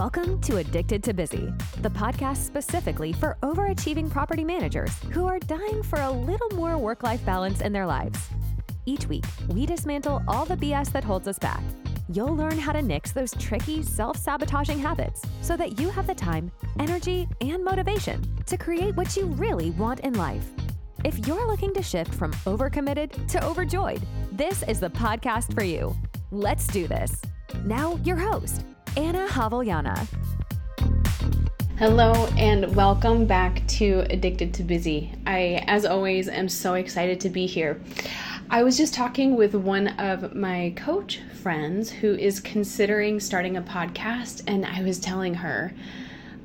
Welcome to Addicted to Busy, the podcast specifically for overachieving property managers who are dying for a little more work life balance in their lives. Each week, we dismantle all the BS that holds us back. You'll learn how to nix those tricky, self sabotaging habits so that you have the time, energy, and motivation to create what you really want in life. If you're looking to shift from overcommitted to overjoyed, this is the podcast for you. Let's do this. Now, your host, Ana Javellana. Hello and welcome back to Addicted to Busy. I, as always, am so excited to be here. I was just talking with one of my coach friends who is considering starting a podcast, and I was telling her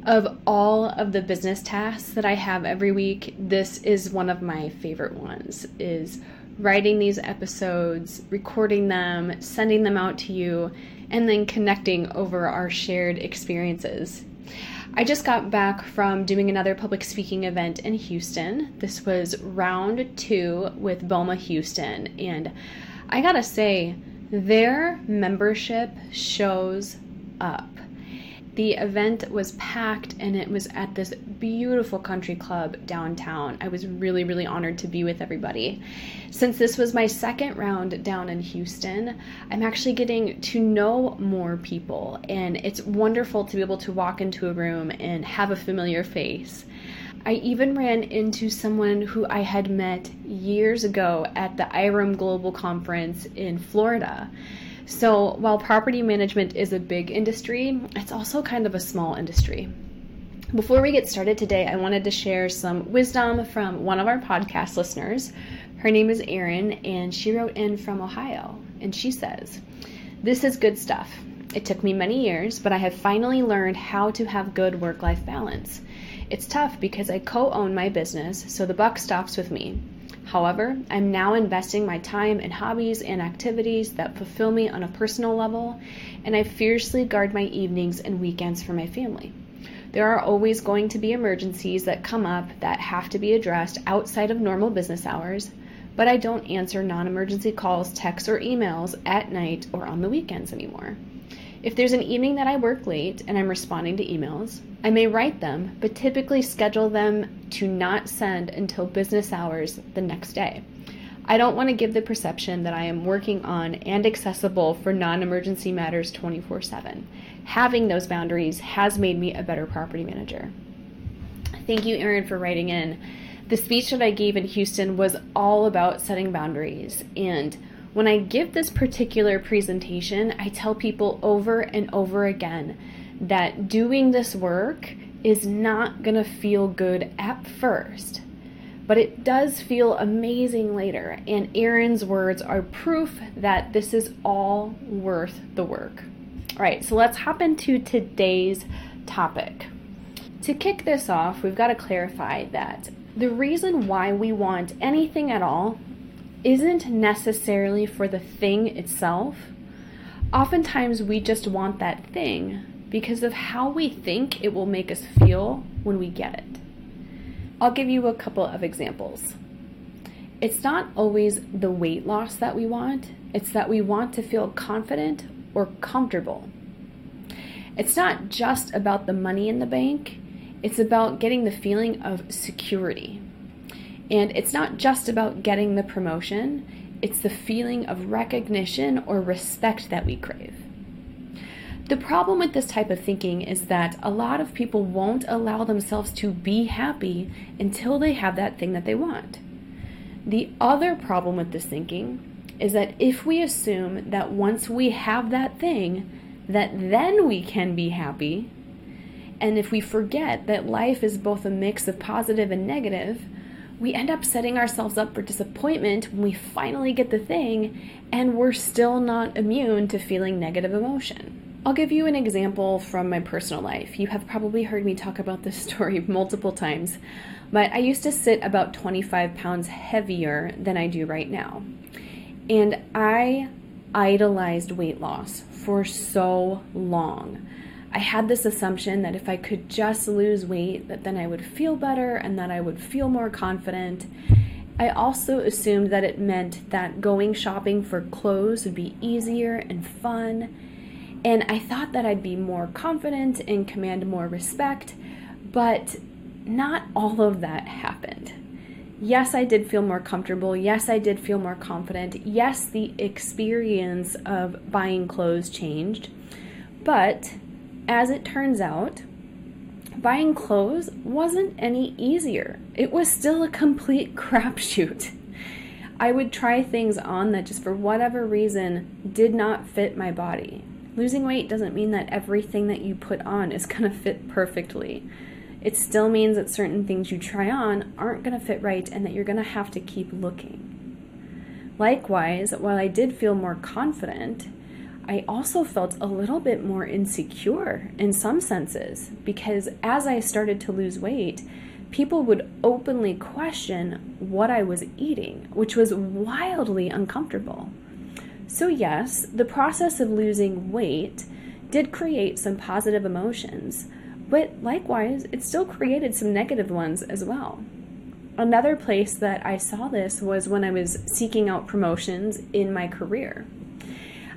of all of the business tasks that I have every week, this is one of my favorite ones is writing these episodes, recording them, sending them out to you, and then connecting over our shared experiences. I just got back from doing another public speaking event in Houston. This was round two with BOMA Houston, and I gotta say, their membership shows up. The event was packed and it was at this beautiful country club downtown. I was really, really honored to be with everybody. Since this was my second round down in Houston, I'm actually getting to know more people, and it's wonderful to be able to walk into a room and have a familiar face. I even ran into someone who I had met years ago at the IREM Global Conference in Florida. So, while property management is a big industry, it's also kind of a small industry. Before we get started today, I wanted to share some wisdom from one of our podcast listeners. Her name is Erin, and she wrote in from Ohio. And she says, This is good stuff. It took me many years, but I have finally learned how to have good work life balance. It's tough because I co own my business, so the buck stops with me. However, I'm now investing my time in hobbies and activities that fulfill me on a personal level, and I fiercely guard my evenings and weekends for my family. There are always going to be emergencies that come up that have to be addressed outside of normal business hours, but I don't answer non emergency calls, texts, or emails at night or on the weekends anymore. If there's an evening that I work late and I'm responding to emails, I may write them, but typically schedule them to not send until business hours the next day. I don't want to give the perception that I am working on and accessible for non emergency matters 24 7. Having those boundaries has made me a better property manager. Thank you, Erin, for writing in. The speech that I gave in Houston was all about setting boundaries and when I give this particular presentation, I tell people over and over again that doing this work is not going to feel good at first, but it does feel amazing later. And Erin's words are proof that this is all worth the work. All right, so let's hop into today's topic. To kick this off, we've got to clarify that the reason why we want anything at all isn't necessarily for the thing itself. Oftentimes, we just want that thing because of how we think it will make us feel when we get it. I'll give you a couple of examples. It's not always the weight loss that we want, it's that we want to feel confident or comfortable. It's not just about the money in the bank, it's about getting the feeling of security. And it's not just about getting the promotion, it's the feeling of recognition or respect that we crave. The problem with this type of thinking is that a lot of people won't allow themselves to be happy until they have that thing that they want. The other problem with this thinking is that if we assume that once we have that thing, that then we can be happy, and if we forget that life is both a mix of positive and negative, we end up setting ourselves up for disappointment when we finally get the thing and we're still not immune to feeling negative emotion. I'll give you an example from my personal life. You have probably heard me talk about this story multiple times, but I used to sit about 25 pounds heavier than I do right now. And I idolized weight loss for so long. I had this assumption that if I could just lose weight, that then I would feel better and that I would feel more confident. I also assumed that it meant that going shopping for clothes would be easier and fun. And I thought that I'd be more confident and command more respect, but not all of that happened. Yes, I did feel more comfortable. Yes, I did feel more confident. Yes, the experience of buying clothes changed. But as it turns out, buying clothes wasn't any easier. It was still a complete crapshoot. I would try things on that just for whatever reason did not fit my body. Losing weight doesn't mean that everything that you put on is going to fit perfectly. It still means that certain things you try on aren't going to fit right and that you're going to have to keep looking. Likewise, while I did feel more confident, I also felt a little bit more insecure in some senses because as I started to lose weight, people would openly question what I was eating, which was wildly uncomfortable. So, yes, the process of losing weight did create some positive emotions, but likewise, it still created some negative ones as well. Another place that I saw this was when I was seeking out promotions in my career.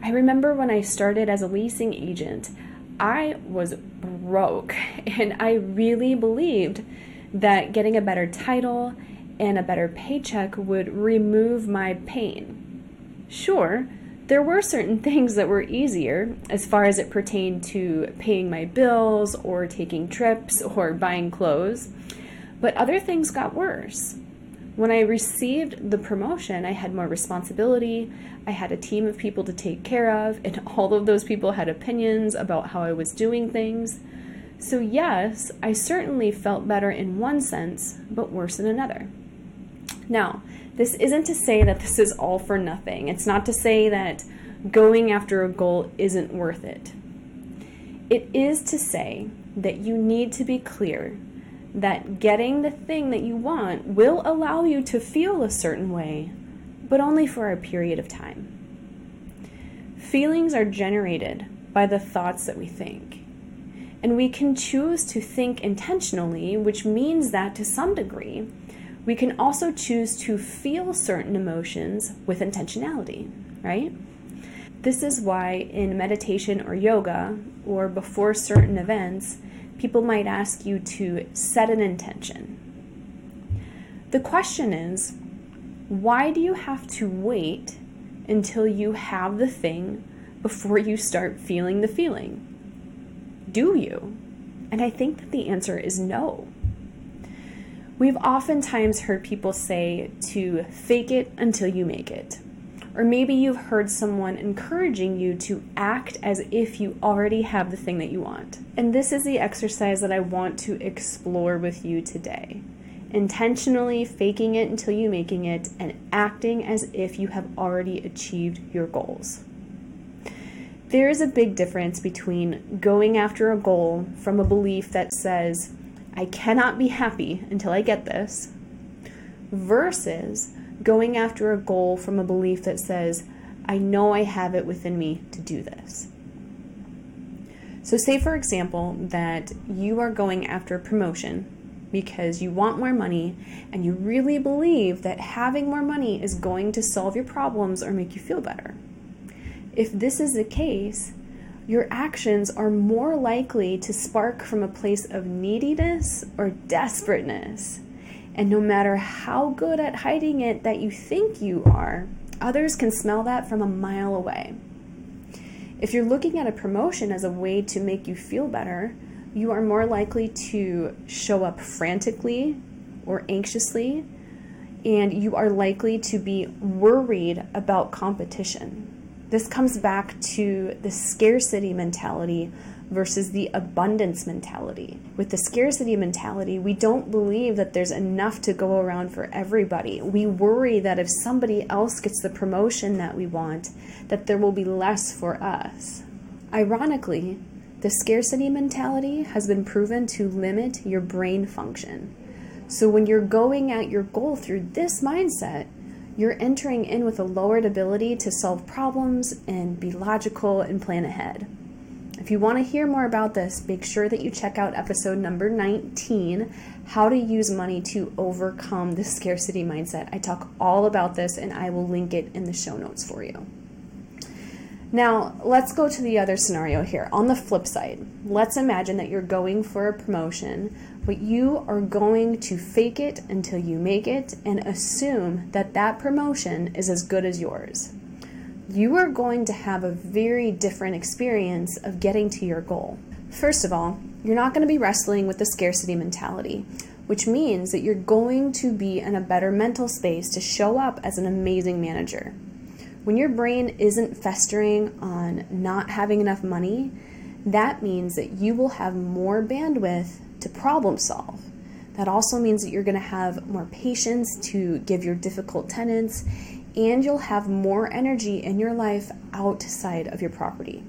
I remember when I started as a leasing agent, I was broke, and I really believed that getting a better title and a better paycheck would remove my pain. Sure, there were certain things that were easier as far as it pertained to paying my bills or taking trips or buying clothes, but other things got worse. When I received the promotion, I had more responsibility. I had a team of people to take care of, and all of those people had opinions about how I was doing things. So, yes, I certainly felt better in one sense, but worse in another. Now, this isn't to say that this is all for nothing. It's not to say that going after a goal isn't worth it. It is to say that you need to be clear that getting the thing that you want will allow you to feel a certain way, but only for a period of time. Feelings are generated by the thoughts that we think. And we can choose to think intentionally, which means that to some degree, we can also choose to feel certain emotions with intentionality, right? This is why in meditation or yoga, or before certain events, people might ask you to set an intention. The question is why do you have to wait until you have the thing before you start feeling the feeling? Do you? And I think that the answer is no. We've oftentimes heard people say to fake it until you make it. Or maybe you've heard someone encouraging you to act as if you already have the thing that you want. And this is the exercise that I want to explore with you today. Intentionally faking it until you making it and acting as if you have already achieved your goals. There is a big difference between going after a goal from a belief that says, I cannot be happy until I get this, versus going after a goal from a belief that says, I know I have it within me to do this. So, say for example that you are going after a promotion because you want more money and you really believe that having more money is going to solve your problems or make you feel better. If this is the case, your actions are more likely to spark from a place of neediness or desperateness. And no matter how good at hiding it that you think you are, others can smell that from a mile away. If you're looking at a promotion as a way to make you feel better, you are more likely to show up frantically or anxiously, and you are likely to be worried about competition. This comes back to the scarcity mentality versus the abundance mentality. With the scarcity mentality, we don't believe that there's enough to go around for everybody. We worry that if somebody else gets the promotion that we want, that there will be less for us. Ironically, the scarcity mentality has been proven to limit your brain function. So when you're going at your goal through this mindset, you're entering in with a lowered ability to solve problems and be logical and plan ahead. If you want to hear more about this, make sure that you check out episode number 19 How to Use Money to Overcome the Scarcity Mindset. I talk all about this and I will link it in the show notes for you. Now, let's go to the other scenario here. On the flip side, let's imagine that you're going for a promotion, but you are going to fake it until you make it and assume that that promotion is as good as yours. You are going to have a very different experience of getting to your goal. First of all, you're not going to be wrestling with the scarcity mentality, which means that you're going to be in a better mental space to show up as an amazing manager. When your brain isn't festering on not having enough money, that means that you will have more bandwidth to problem solve. That also means that you're going to have more patience to give your difficult tenants, and you'll have more energy in your life outside of your property.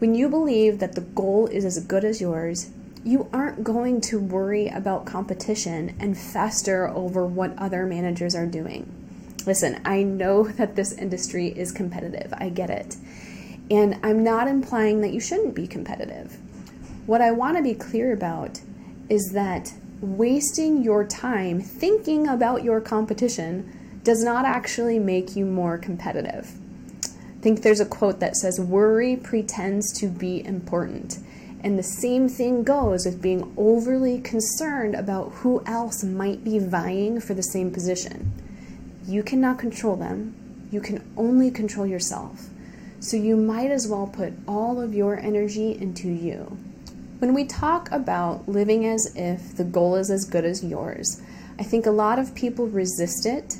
When you believe that the goal is as good as yours, you aren't going to worry about competition and fester over what other managers are doing. Listen, I know that this industry is competitive. I get it. And I'm not implying that you shouldn't be competitive. What I want to be clear about is that wasting your time thinking about your competition does not actually make you more competitive. I think there's a quote that says, Worry pretends to be important. And the same thing goes with being overly concerned about who else might be vying for the same position. You cannot control them, you can only control yourself. So you might as well put all of your energy into you. When we talk about living as if the goal is as good as yours, I think a lot of people resist it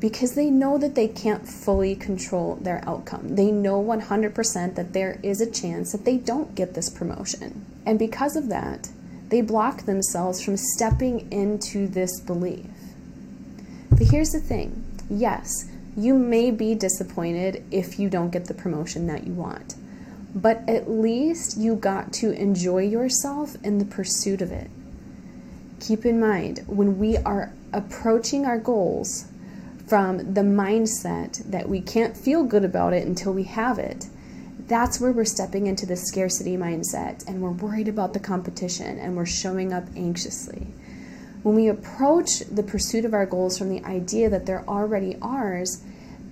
because they know that they can't fully control their outcome. They know 100% that there is a chance that they don't get this promotion. And because of that, they block themselves from stepping into this belief. But here's the thing yes, you may be disappointed if you don't get the promotion that you want, but at least you got to enjoy yourself in the pursuit of it. Keep in mind, when we are approaching our goals from the mindset that we can't feel good about it until we have it, that's where we're stepping into the scarcity mindset and we're worried about the competition and we're showing up anxiously. When we approach the pursuit of our goals from the idea that they're already ours,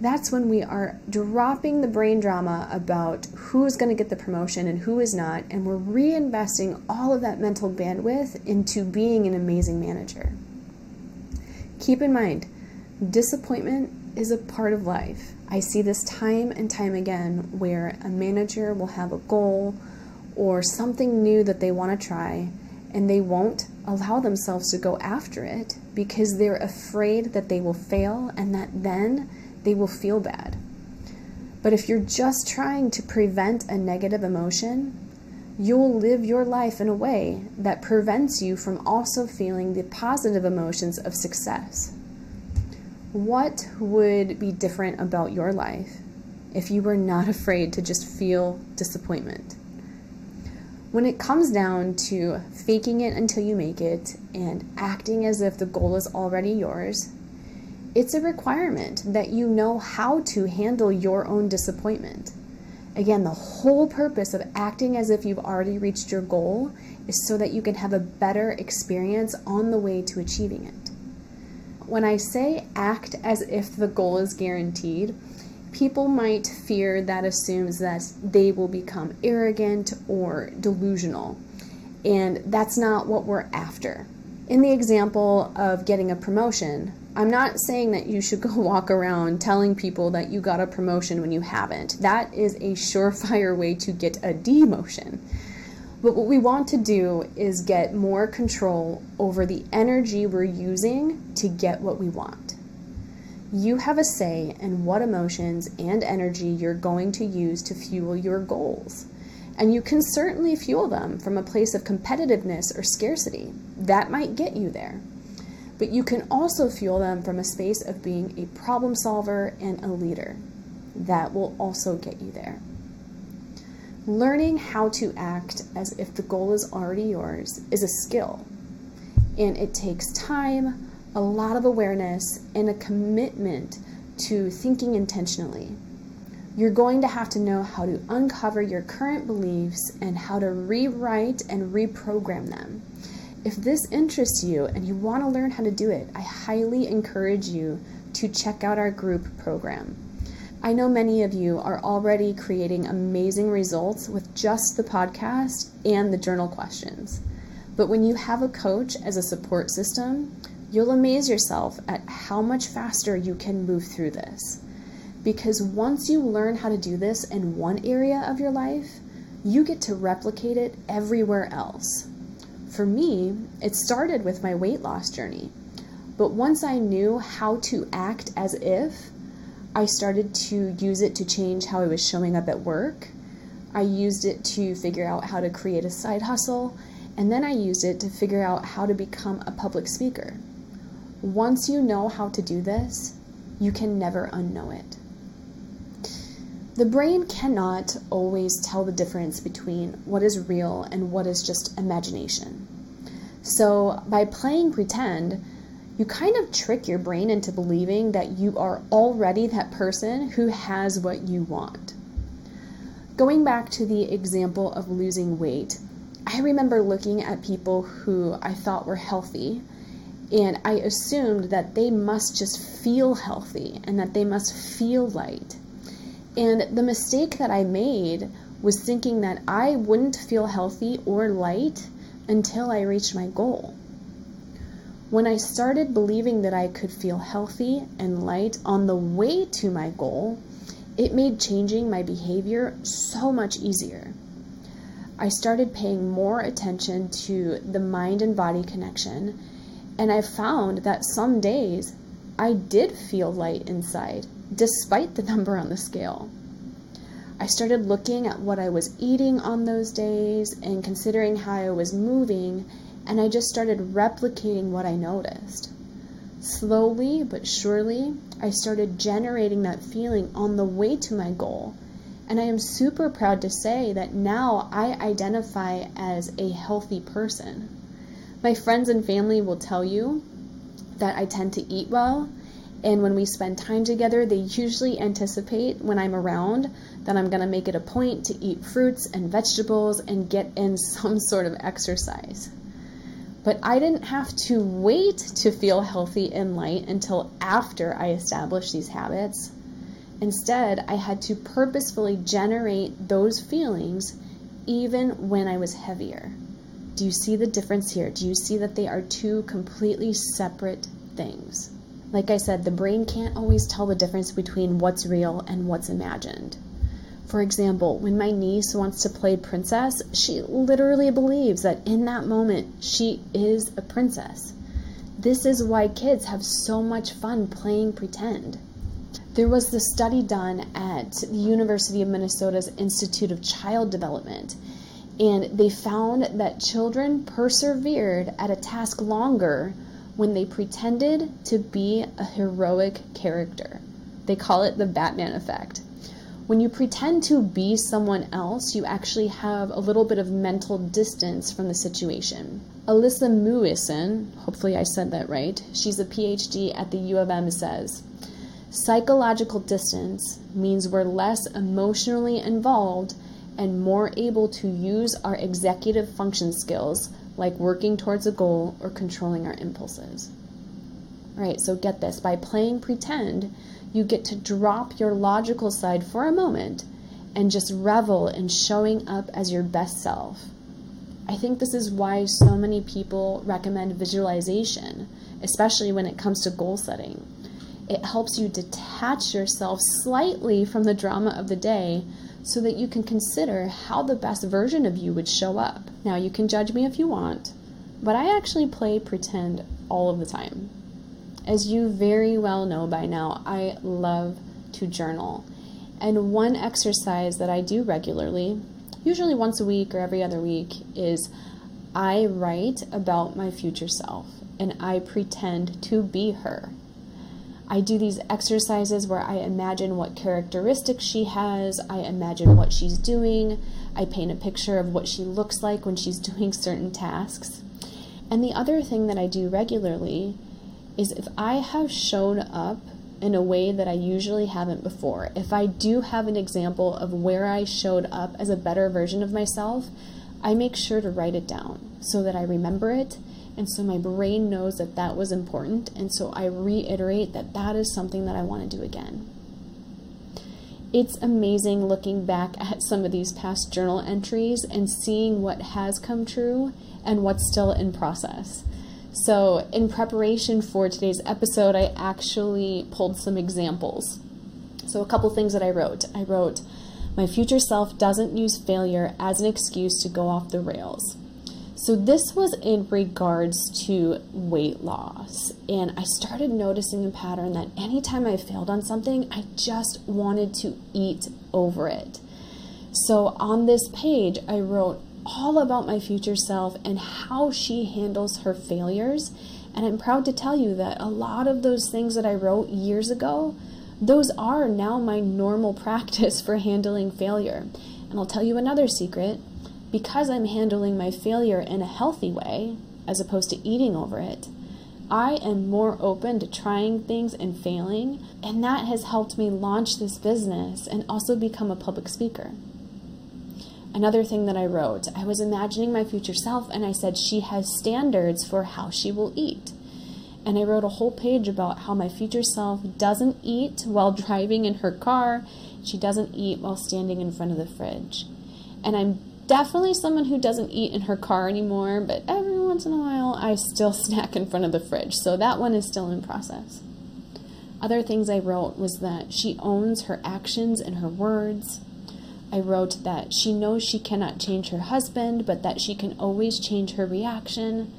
that's when we are dropping the brain drama about who's going to get the promotion and who is not, and we're reinvesting all of that mental bandwidth into being an amazing manager. Keep in mind, disappointment is a part of life. I see this time and time again where a manager will have a goal or something new that they want to try and they won't allow themselves to go after it because they're afraid that they will fail and that then they will feel bad. But if you're just trying to prevent a negative emotion, you'll live your life in a way that prevents you from also feeling the positive emotions of success. What would be different about your life if you were not afraid to just feel disappointment? When it comes down to faking it until you make it and acting as if the goal is already yours, it's a requirement that you know how to handle your own disappointment. Again, the whole purpose of acting as if you've already reached your goal is so that you can have a better experience on the way to achieving it. When I say act as if the goal is guaranteed, people might fear that assumes that they will become arrogant or delusional. And that's not what we're after. In the example of getting a promotion, I'm not saying that you should go walk around telling people that you got a promotion when you haven't. That is a surefire way to get a demotion. But what we want to do is get more control over the energy we're using to get what we want. You have a say in what emotions and energy you're going to use to fuel your goals. And you can certainly fuel them from a place of competitiveness or scarcity. That might get you there. But you can also fuel them from a space of being a problem solver and a leader. That will also get you there. Learning how to act as if the goal is already yours is a skill. And it takes time, a lot of awareness and a commitment to thinking intentionally. You're going to have to know how to uncover your current beliefs and how to rewrite and reprogram them. If this interests you and you want to learn how to do it, I highly encourage you to check out our group program. I know many of you are already creating amazing results with just the podcast and the journal questions. But when you have a coach as a support system, you'll amaze yourself at how much faster you can move through this. Because once you learn how to do this in one area of your life, you get to replicate it everywhere else. For me, it started with my weight loss journey. But once I knew how to act as if, I started to use it to change how I was showing up at work. I used it to figure out how to create a side hustle, and then I used it to figure out how to become a public speaker. Once you know how to do this, you can never unknow it. The brain cannot always tell the difference between what is real and what is just imagination. So, by playing pretend, you kind of trick your brain into believing that you are already that person who has what you want. Going back to the example of losing weight, I remember looking at people who I thought were healthy, and I assumed that they must just feel healthy and that they must feel light. And the mistake that I made was thinking that I wouldn't feel healthy or light until I reached my goal. When I started believing that I could feel healthy and light on the way to my goal, it made changing my behavior so much easier. I started paying more attention to the mind and body connection, and I found that some days I did feel light inside, despite the number on the scale. I started looking at what I was eating on those days and considering how I was moving and I just started replicating what I noticed. Slowly but surely, I started generating that feeling on the way to my goal. And I am super proud to say that now I identify as a healthy person. My friends and family will tell you that I tend to eat well. And when we spend time together, they usually anticipate when I'm around that I'm going to make it a point to eat fruits and vegetables and get in some sort of exercise. But I didn't have to wait to feel healthy and light until after I established these habits. Instead, I had to purposefully generate those feelings even when I was heavier. Do you see the difference here? Do you see that they are two completely separate things? Like I said, the brain can't always tell the difference between what's real and what's imagined. For example, when my niece wants to play princess, she literally believes that in that moment she is a princess. This is why kids have so much fun playing pretend. There was this study done at the University of Minnesota's Institute of Child Development, and they found that children persevered at a task longer when they pretended to be a heroic character. They call it the Batman effect when you pretend to be someone else, you actually have a little bit of mental distance from the situation. Alyssa Mewison, hopefully I said that right, she's a PhD at the U of M, says psychological distance means we're less emotionally involved and more able to use our executive function skills like working towards a goal or controlling our impulses. All right, so get this by playing pretend, you get to drop your logical side for a moment and just revel in showing up as your best self. I think this is why so many people recommend visualization, especially when it comes to goal setting. It helps you detach yourself slightly from the drama of the day so that you can consider how the best version of you would show up. Now, you can judge me if you want, but I actually play pretend all of the time. As you very well know by now, I love to journal. And one exercise that I do regularly, usually once a week or every other week, is I write about my future self and I pretend to be her. I do these exercises where I imagine what characteristics she has, I imagine what she's doing, I paint a picture of what she looks like when she's doing certain tasks. And the other thing that I do regularly is if I have shown up in a way that I usually haven't before, if I do have an example of where I showed up as a better version of myself, I make sure to write it down so that I remember it and so my brain knows that that was important and so I reiterate that that is something that I want to do again. it's amazing looking back at some of these past journal entries and seeing what has come true and what's still in process. So, in preparation for today's episode, I actually pulled some examples. So, a couple things that I wrote. I wrote, My future self doesn't use failure as an excuse to go off the rails. So, this was in regards to weight loss. And I started noticing a pattern that anytime I failed on something, I just wanted to eat over it. So, on this page, I wrote all about my future self and how she handles her failures. And I'm proud to tell you that a lot of those things that I wrote years ago, those are now my normal practice for handling failure. And I'll tell you another secret because I'm handling my failure in a healthy way, as opposed to eating over it, I am more open to trying things and failing, and that has helped me launch this business and also become a public speaker. Another thing that I wrote, I was imagining my future self, and I said she has standards for how she will eat. And I wrote a whole page about how my future self doesn't eat while driving in her car, she doesn't eat while standing in front of the fridge. And I'm definitely someone who doesn't eat in her car anymore, but every once in a while I still snack in front of the fridge. So that one is still in process. Other things I wrote was that she owns her actions and her words. I wrote that she knows she cannot change her husband, but that she can always change her reaction.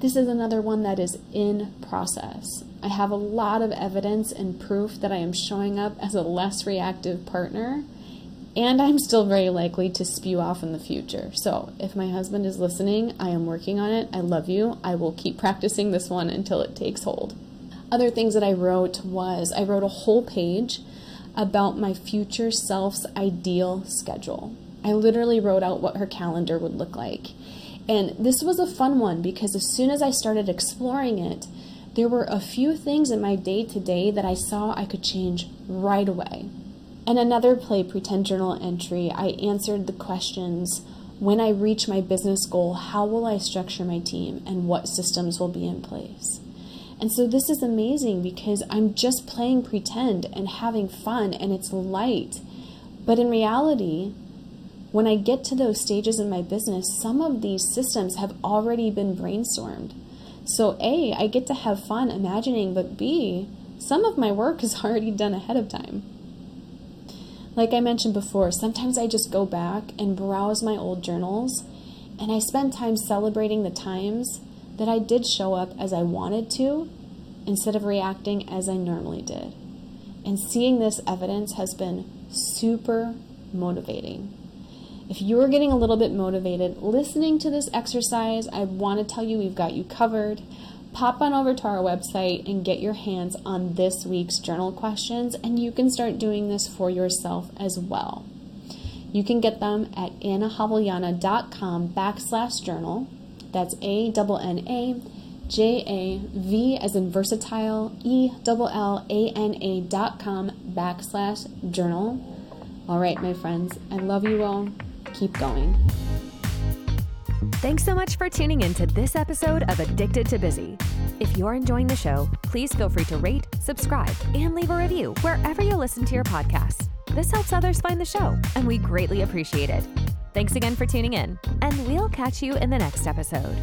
This is another one that is in process. I have a lot of evidence and proof that I am showing up as a less reactive partner and I'm still very likely to spew off in the future. So, if my husband is listening, I am working on it. I love you. I will keep practicing this one until it takes hold. Other things that I wrote was I wrote a whole page about my future self's ideal schedule. I literally wrote out what her calendar would look like. And this was a fun one because as soon as I started exploring it, there were a few things in my day to day that I saw I could change right away. In another play pretend journal entry, I answered the questions when I reach my business goal, how will I structure my team and what systems will be in place? And so this is amazing because I'm just playing pretend and having fun and it's light. But in reality, when I get to those stages in my business, some of these systems have already been brainstormed. So, A, I get to have fun imagining, but B, some of my work is already done ahead of time. Like I mentioned before, sometimes I just go back and browse my old journals and I spend time celebrating the times that I did show up as I wanted to instead of reacting as I normally did. And seeing this evidence has been super motivating. If you are getting a little bit motivated listening to this exercise, I want to tell you we've got you covered pop on over to our website and get your hands on this week's journal questions, and you can start doing this for yourself as well. You can get them at anajavellana.com backslash journal. That's A N A J A V as in versatile, E L L A N A dot com backslash journal. All right, my friends, I love you all. Keep going. Thanks so much for tuning in to this episode of Addicted to Busy. If you're enjoying the show, please feel free to rate, subscribe, and leave a review wherever you listen to your podcasts. This helps others find the show, and we greatly appreciate it. Thanks again for tuning in, and we'll catch you in the next episode.